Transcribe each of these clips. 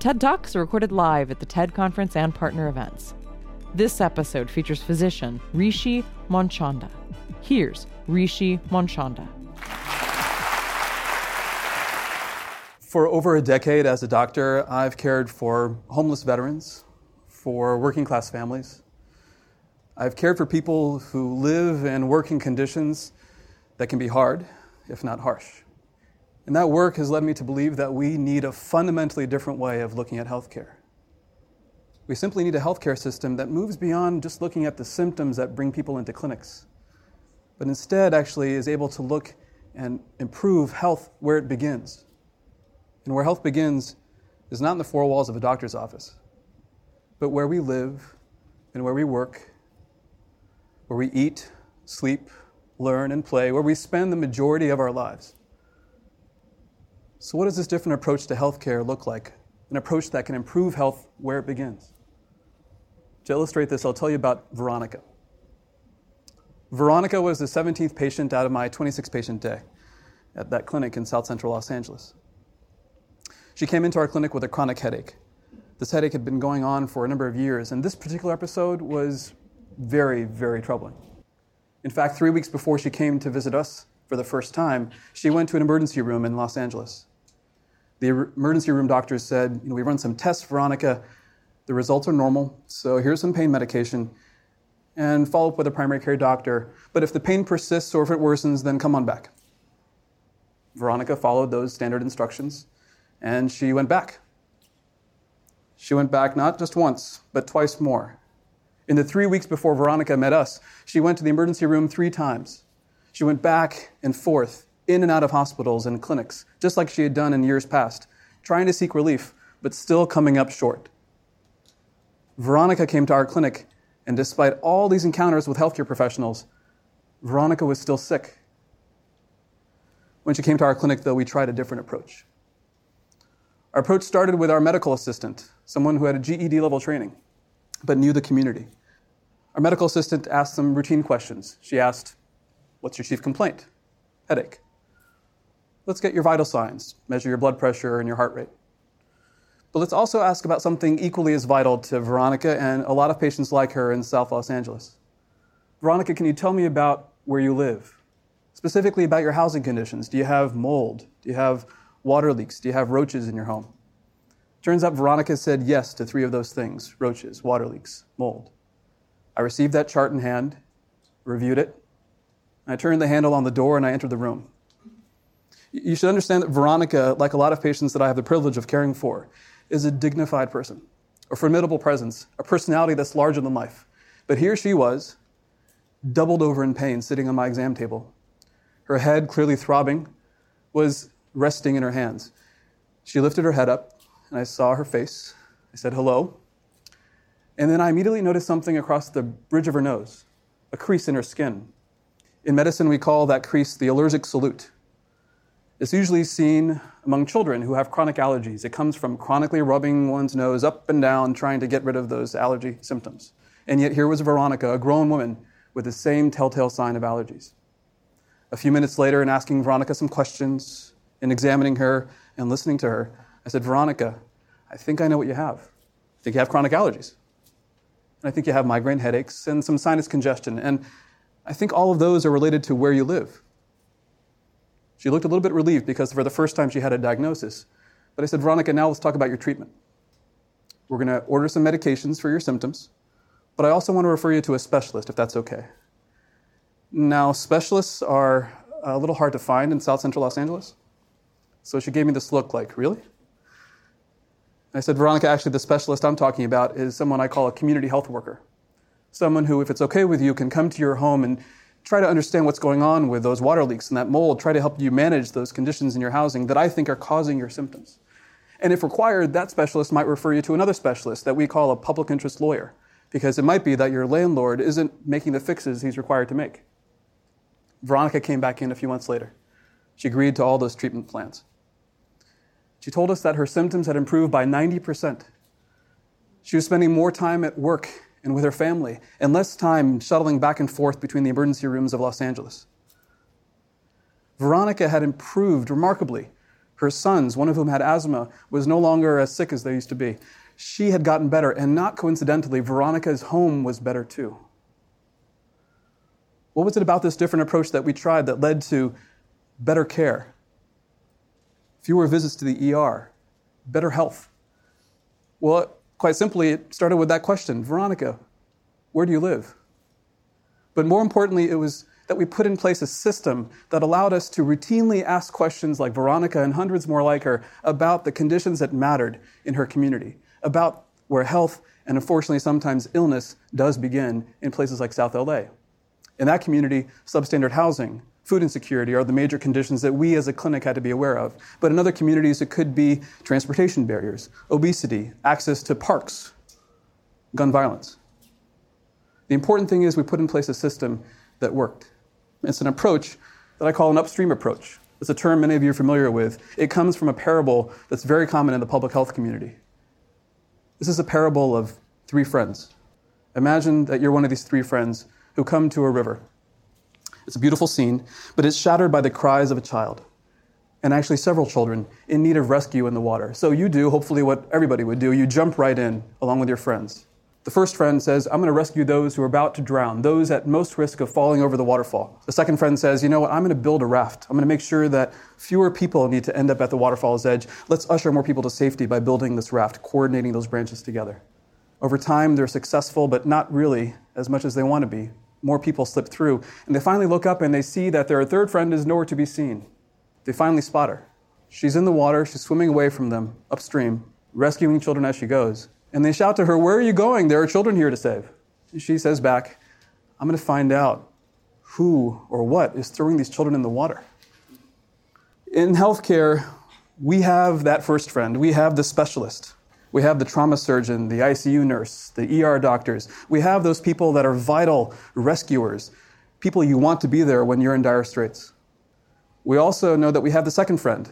TED Talks are recorded live at the TED Conference and partner events. This episode features physician Rishi Manchanda. Here's Rishi Manchanda. For over a decade as a doctor, I've cared for homeless veterans, for working class families. I've cared for people who live and work in conditions that can be hard, if not harsh. And that work has led me to believe that we need a fundamentally different way of looking at healthcare. We simply need a healthcare system that moves beyond just looking at the symptoms that bring people into clinics, but instead actually is able to look and improve health where it begins. And where health begins is not in the four walls of a doctor's office, but where we live and where we work, where we eat, sleep, learn, and play, where we spend the majority of our lives. So, what does this different approach to healthcare look like? An approach that can improve health where it begins. To illustrate this, I'll tell you about Veronica. Veronica was the 17th patient out of my 26 patient day at that clinic in South Central Los Angeles. She came into our clinic with a chronic headache. This headache had been going on for a number of years, and this particular episode was very, very troubling. In fact, three weeks before she came to visit us for the first time, she went to an emergency room in Los Angeles. The er, emergency room doctor said, you know, we run some tests, Veronica. The results are normal, so here's some pain medication and follow up with a primary care doctor. But if the pain persists or if it worsens, then come on back. Veronica followed those standard instructions and she went back. She went back not just once, but twice more. In the three weeks before Veronica met us, she went to the emergency room three times. She went back and forth in and out of hospitals and clinics, just like she had done in years past, trying to seek relief, but still coming up short. Veronica came to our clinic, and despite all these encounters with healthcare professionals, Veronica was still sick. When she came to our clinic, though, we tried a different approach. Our approach started with our medical assistant, someone who had a GED level training, but knew the community. Our medical assistant asked some routine questions. She asked, What's your chief complaint? Headache. Let's get your vital signs, measure your blood pressure and your heart rate. But let's also ask about something equally as vital to Veronica and a lot of patients like her in South Los Angeles. Veronica, can you tell me about where you live? Specifically about your housing conditions. Do you have mold? Do you have water leaks? Do you have roaches in your home? Turns out Veronica said yes to three of those things roaches, water leaks, mold. I received that chart in hand, reviewed it. I turned the handle on the door and I entered the room. You should understand that Veronica, like a lot of patients that I have the privilege of caring for, is a dignified person, a formidable presence, a personality that's larger than life. But here she was, doubled over in pain, sitting on my exam table. Her head, clearly throbbing, was resting in her hands. She lifted her head up, and I saw her face. I said, hello. And then I immediately noticed something across the bridge of her nose, a crease in her skin. In medicine, we call that crease the allergic salute. It's usually seen among children who have chronic allergies. It comes from chronically rubbing one's nose up and down, trying to get rid of those allergy symptoms. And yet, here was Veronica, a grown woman, with the same telltale sign of allergies. A few minutes later, in asking Veronica some questions, in examining her and listening to her, I said, Veronica, I think I know what you have. I think you have chronic allergies. And I think you have migraine headaches and some sinus congestion. And I think all of those are related to where you live. She looked a little bit relieved because for the first time she had a diagnosis. But I said, Veronica, now let's talk about your treatment. We're going to order some medications for your symptoms, but I also want to refer you to a specialist if that's okay. Now, specialists are a little hard to find in South Central Los Angeles. So she gave me this look like, really? I said, Veronica, actually, the specialist I'm talking about is someone I call a community health worker. Someone who, if it's okay with you, can come to your home and try to understand what's going on with those water leaks and that mold, try to help you manage those conditions in your housing that I think are causing your symptoms. And if required, that specialist might refer you to another specialist that we call a public interest lawyer, because it might be that your landlord isn't making the fixes he's required to make. Veronica came back in a few months later. She agreed to all those treatment plans. She told us that her symptoms had improved by 90%. She was spending more time at work and with her family, and less time shuttling back and forth between the emergency rooms of Los Angeles. Veronica had improved remarkably Her sons, one of whom had asthma, was no longer as sick as they used to be. She had gotten better, and not coincidentally, Veronica's home was better too. What was it about this different approach that we tried that led to better care, fewer visits to the ER, better health? Well, quite simply, it started with that question Veronica, where do you live? But more importantly, it was that we put in place a system that allowed us to routinely ask questions like Veronica and hundreds more like her about the conditions that mattered in her community, about where health and unfortunately sometimes illness does begin in places like South LA. In that community, substandard housing, food insecurity are the major conditions that we as a clinic had to be aware of. But in other communities, it could be transportation barriers, obesity, access to parks, gun violence. The important thing is we put in place a system that worked. It's an approach that I call an upstream approach. It's a term many of you are familiar with. It comes from a parable that's very common in the public health community. This is a parable of three friends. Imagine that you're one of these three friends who come to a river. It's a beautiful scene, but it's shattered by the cries of a child, and actually several children in need of rescue in the water. So you do, hopefully, what everybody would do you jump right in along with your friends. The first friend says, I'm going to rescue those who are about to drown, those at most risk of falling over the waterfall. The second friend says, You know what? I'm going to build a raft. I'm going to make sure that fewer people need to end up at the waterfall's edge. Let's usher more people to safety by building this raft, coordinating those branches together. Over time, they're successful, but not really as much as they want to be. More people slip through, and they finally look up and they see that their third friend is nowhere to be seen. They finally spot her. She's in the water, she's swimming away from them upstream, rescuing children as she goes. And they shout to her, Where are you going? There are children here to save. And she says back, I'm going to find out who or what is throwing these children in the water. In healthcare, we have that first friend. We have the specialist. We have the trauma surgeon, the ICU nurse, the ER doctors. We have those people that are vital rescuers, people you want to be there when you're in dire straits. We also know that we have the second friend.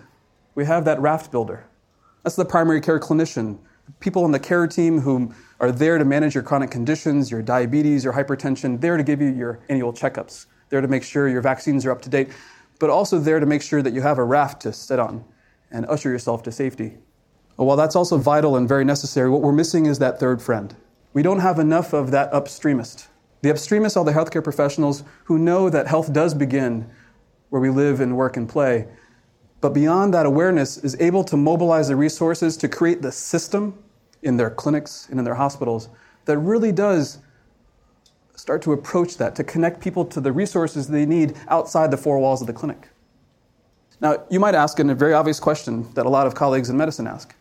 We have that raft builder. That's the primary care clinician people on the care team who are there to manage your chronic conditions, your diabetes, your hypertension, there to give you your annual checkups, there to make sure your vaccines are up to date, but also there to make sure that you have a raft to sit on and usher yourself to safety. While that's also vital and very necessary, what we're missing is that third friend. We don't have enough of that upstreamist. The upstreamists are the healthcare professionals who know that health does begin where we live and work and play, but beyond that awareness is able to mobilize the resources to create the system in their clinics and in their hospitals that really does start to approach that, to connect people to the resources they need outside the four walls of the clinic. Now, you might ask a very obvious question that a lot of colleagues in medicine ask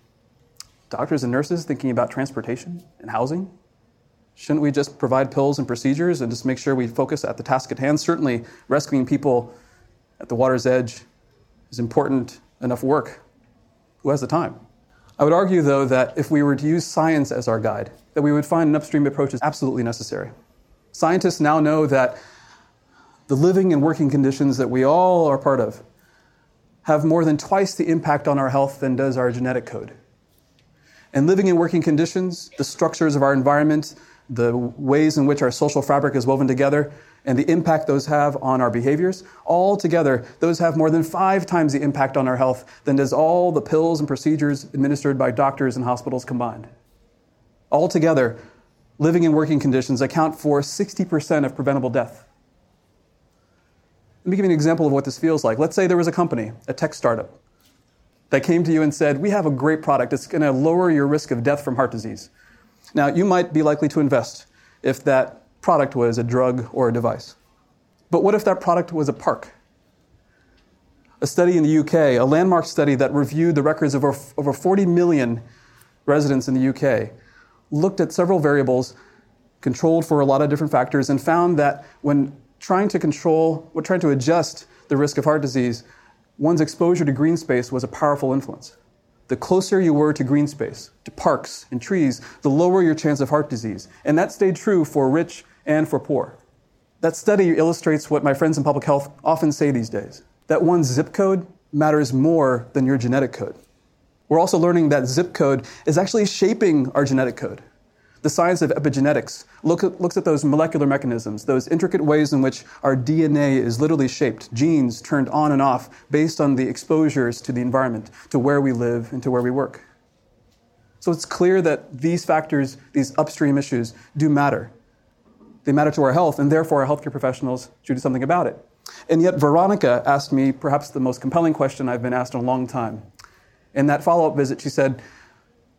Doctors and nurses thinking about transportation and housing? Shouldn't we just provide pills and procedures and just make sure we focus at the task at hand? Certainly, rescuing people at the water's edge is important enough work. Who has the time? I would argue, though, that if we were to use science as our guide, that we would find an upstream approach is absolutely necessary. Scientists now know that the living and working conditions that we all are part of have more than twice the impact on our health than does our genetic code. And living and working conditions, the structures of our environment, the ways in which our social fabric is woven together, and the impact those have on our behaviors, all together, those have more than five times the impact on our health than does all the pills and procedures administered by doctors and hospitals combined. Altogether, living and working conditions account for 60% of preventable death. Let me give you an example of what this feels like. Let's say there was a company, a tech startup, that came to you and said, We have a great product. It's going to lower your risk of death from heart disease. Now, you might be likely to invest if that product was a drug or a device. But what if that product was a park? A study in the UK, a landmark study that reviewed the records of over, over 40 million residents in the UK, looked at several variables, controlled for a lot of different factors, and found that when trying to control, when trying to adjust the risk of heart disease, one's exposure to green space was a powerful influence. The closer you were to green space, to parks and trees, the lower your chance of heart disease. And that stayed true for rich and for poor. That study illustrates what my friends in public health often say these days that one's zip code matters more than your genetic code. We're also learning that zip code is actually shaping our genetic code. The science of epigenetics look looks at those molecular mechanisms, those intricate ways in which our DNA is literally shaped, genes turned on and off based on the exposures to the environment, to where we live, and to where we work. So it's clear that these factors, these upstream issues, do matter. They matter to our health, and therefore our healthcare professionals should do something about it. And yet, Veronica asked me perhaps the most compelling question I've been asked in a long time. In that follow up visit, she said,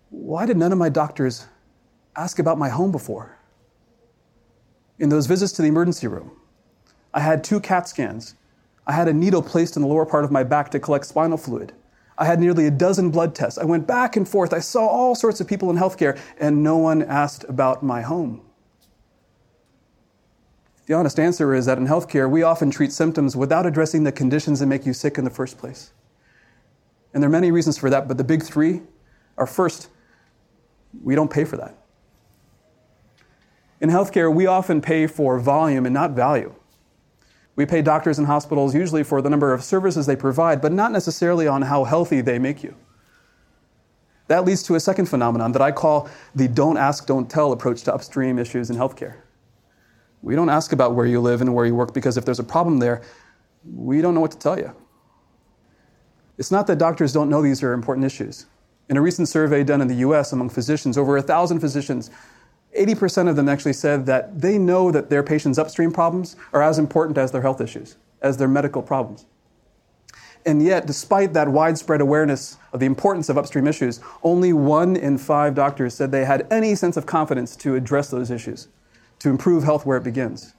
Why did none of my doctors ask about my home before? In those visits to the emergency room, I had two CAT scans. I had a needle placed in the lower part of my back to collect spinal fluid. I had nearly a dozen blood tests. I went back and forth. I saw all sorts of people in healthcare, and no one asked about my home. The honest answer is that in healthcare, we often treat symptoms without addressing the conditions that make you sick in the first place. And there are many reasons for that, but the big three are first, we don't pay for that. In healthcare, we often pay for volume and not value. We pay doctors and hospitals usually for the number of services they provide, but not necessarily on how healthy they make you. That leads to a second phenomenon that I call the don't ask, don't tell approach to upstream issues in healthcare. We don't ask about where you live and where you work because if there's a problem there, we don't know what to tell you. It's not that doctors don't know these are important issues. In a recent survey done in the US among physicians, over 1,000 physicians, 80% of them actually said that they know that their patients' upstream problems are as important as their health issues, as their medical problems. And yet, despite that widespread awareness of the importance of upstream issues, only one in five doctors said they had any sense of confidence to address those issues to improve health where it begins.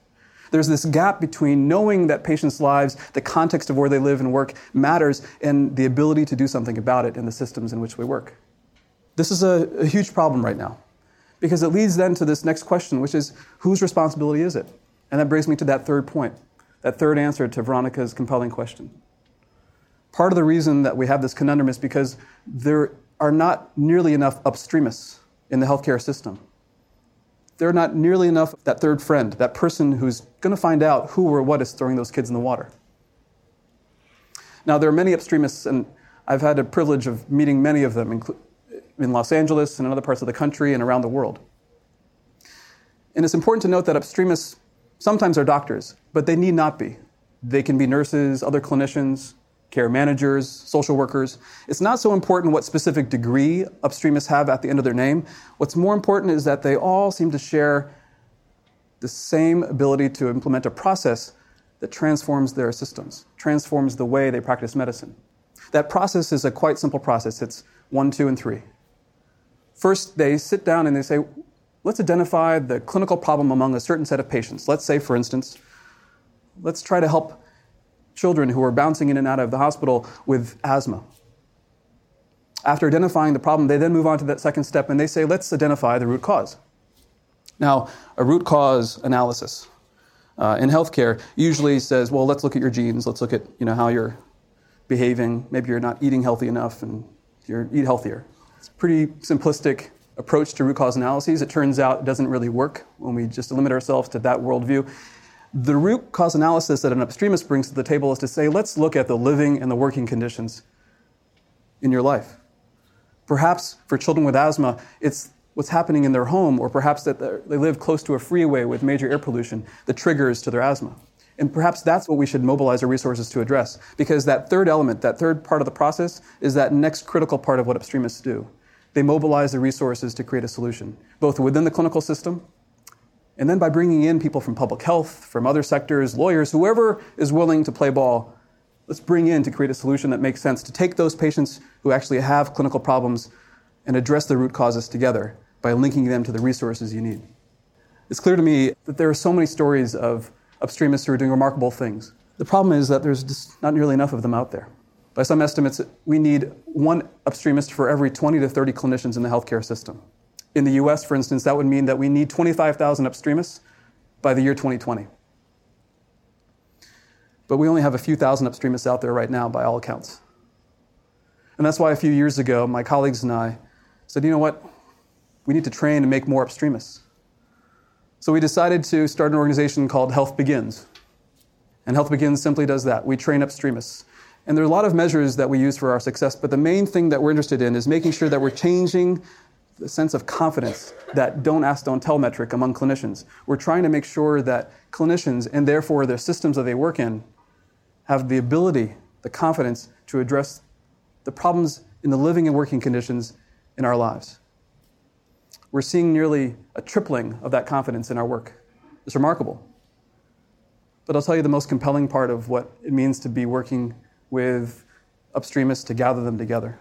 There's this gap between knowing that patients' lives, the context of where they live and work matters, and the ability to do something about it in the systems in which we work. This is a, a huge problem right now because it leads then to this next question, which is whose responsibility is it? And that brings me to that third point, that third answer to Veronica's compelling question. Part of the reason that we have this conundrum is because there are not nearly enough upstreamists in the healthcare system they're not nearly enough that third friend, that person who's going to find out who or what is throwing those kids in the water. Now, there are many upstreamists, and I've had the privilege of meeting many of them in Los Angeles and in other parts of the country and around the world. And it's important to note that upstreamists sometimes are doctors, but they need not be. They can be nurses, other clinicians, care managers, social workers. It's not so important what specific degree upstreamists have at the end of their name. What's more important is that they all seem to share the same ability to implement a process that transforms their systems, transforms the way they practice medicine. That process is a quite simple process. It's one, two, and three. First, they sit down and they say, let's identify the clinical problem among a certain set of patients. Let's say, for instance, let's try to help children who are bouncing in and out of the hospital with asthma. After identifying the problem, they then move on to that second step and they say, let's identify the root cause. Now, a root cause analysis uh, in healthcare usually says, well, let's look at your genes, let's look at you know, how you're behaving. Maybe you're not eating healthy enough and you eat healthier. It's a pretty simplistic approach to root cause analyses. It turns out it doesn't really work when we just limit ourselves to that worldview. The root cause analysis that an upstreamist brings to the table is to say, let's look at the living and the working conditions in your life. Perhaps for children with asthma, it's what's happening in their home, or perhaps that they live close to a freeway with major air pollution that triggers to their asthma. And perhaps that's what we should mobilize our resources to address, because that third element, that third part of the process, is that next critical part of what upstreamists do. They mobilize the resources to create a solution, both within the clinical system and then by bringing in people from public health, from other sectors, lawyers, whoever is willing to play ball, let's bring in to create a solution that makes sense to take those patients who actually have clinical problems and address the root causes together by linking them to the resources you need. It's clear to me that there are so many stories of upstreamists who are doing remarkable things. The problem is that there's just not nearly enough of them out there. By some estimates, we need one upstreamist for every 20 to 30 clinicians in the healthcare system. In the US, for instance, that would mean that we need 25,000 upstreamists by the year 2020. But we only have a few thousand upstreamists out there right now, by all accounts. And that's why a few years ago, my colleagues and I said, you know what? We need to train and make more upstreamists. So we decided to start an organization called Health Begins. And Health Begins simply does that. We train upstreamists. And there are a lot of measures that we use for our success, but the main thing that we're interested in is making sure that we're changing the sense of confidence, that don't ask, don't tell metric among clinicians. We're trying to make sure that clinicians, and therefore their systems that they work in, have the ability, the confidence to address the problems in the living and working conditions in our lives. We're seeing nearly a tripling of that confidence in our work. It's remarkable. But I'll tell you the most compelling part of what it means to be working with upstreamists to gather them together.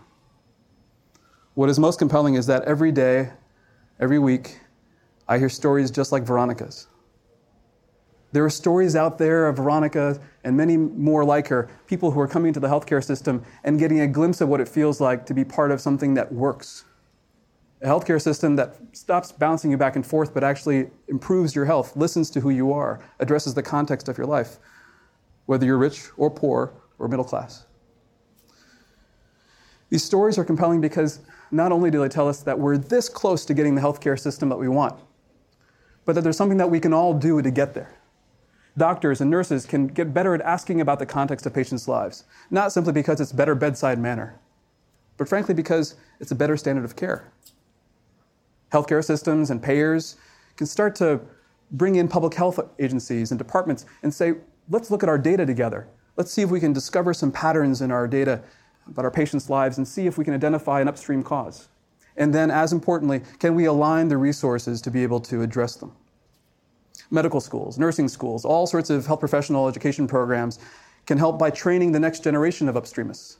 What is most compelling is that every day, every week, I hear stories just like Veronica's. There are stories out there of Veronica and many more like her, people who are coming to the healthcare system and getting a glimpse of what it feels like to be part of something that works. A healthcare system that stops bouncing you back and forth but actually improves your health, listens to who you are, addresses the context of your life, whether you're rich or poor or middle class. These stories are compelling because not only do they tell us that we're this close to getting the healthcare system that we want, but that there's something that we can all do to get there. Doctors and nurses can get better at asking about the context of patients' lives, not simply because it's better bedside manner, but frankly because it's a better standard of care. Healthcare systems and payers can start to bring in public health agencies and departments and say, let's look at our data together. Let's see if we can discover some patterns in our data about our patients' lives and see if we can identify an upstream cause. And then, as importantly, can we align the resources to be able to address them? Medical schools, nursing schools, all sorts of health professional education programs can help by training the next generation of upstreamists.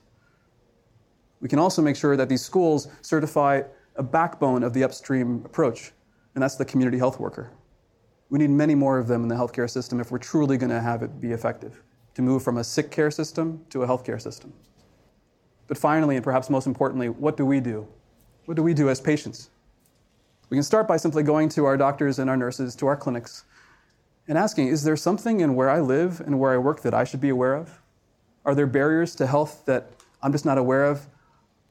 We can also make sure that these schools certify a backbone of the upstream approach, and that's the community health worker. We need many more of them in the healthcare system if we're truly going to have it be effective, to move from a sick care system to a healthcare system. But finally, and perhaps most importantly, what do we do? What do we do as patients? We can start by simply going to our doctors and our nurses, to our clinics, and asking Is there something in where I live and where I work that I should be aware of? Are there barriers to health that I'm just not aware of?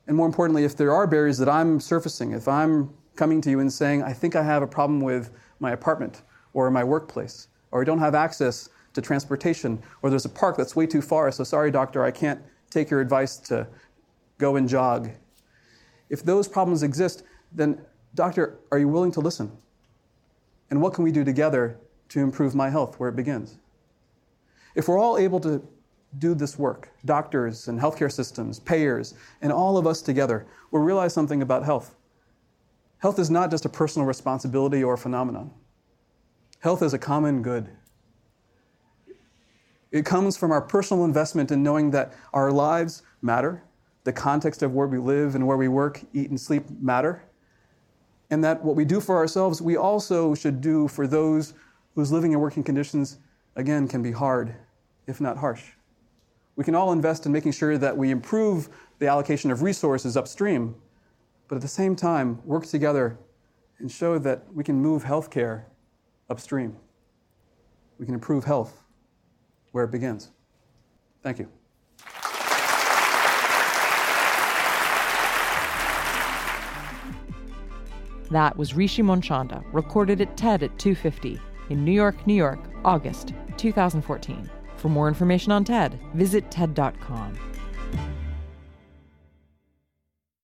And more importantly, if there are barriers that I'm surfacing, if I'm coming to you and saying, I think I have a problem with my apartment or my workplace, or I don't have access to transportation, or there's a park that's way too far, so sorry, doctor, I can't take your advice to go and jog. If those problems exist, then, doctor, are you willing to listen? And what can we do together to improve my health where it begins? If we're all able to do this work, doctors and healthcare systems, payers, and all of us together, we'll realize something about health. Health is not just a personal responsibility or phenomenon. Health is a common good. It comes from our personal investment in knowing that our lives matter, the context of where we live and where we work, eat, and sleep matter. And that what we do for ourselves, we also should do for those whose living and working conditions, again, can be hard, if not harsh. We can all invest in making sure that we improve the allocation of resources upstream, but at the same time, work together and show that we can move healthcare upstream. We can improve health where it begins. Thank you. That was Rishi Manchanda, recorded at TED at 250 in New York, New York, August 2014. For more information on TED, visit TED.com.